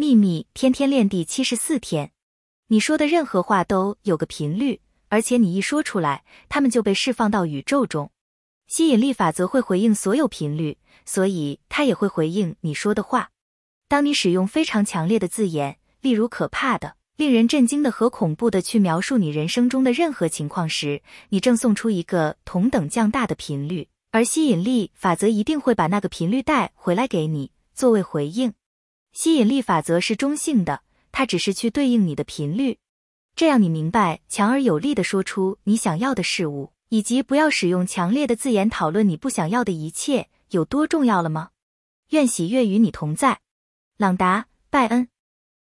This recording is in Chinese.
秘密天天练第七十四天。你说的任何话都有个频率，而且你一说出来，它们就被释放到宇宙中。吸引力法则会回应所有频率，所以它也会回应你说的话。当你使用非常强烈的字眼，例如可怕的、令人震惊的和恐怖的去描述你人生中的任何情况时，你正送出一个同等降大的频率，而吸引力法则一定会把那个频率带回来给你作为回应。吸引力法则是中性的，它只是去对应你的频率。这样你明白强而有力的说出你想要的事物。以及不要使用强烈的字眼讨论你不想要的一切有多重要了吗？愿喜悦与你同在，朗达·拜恩。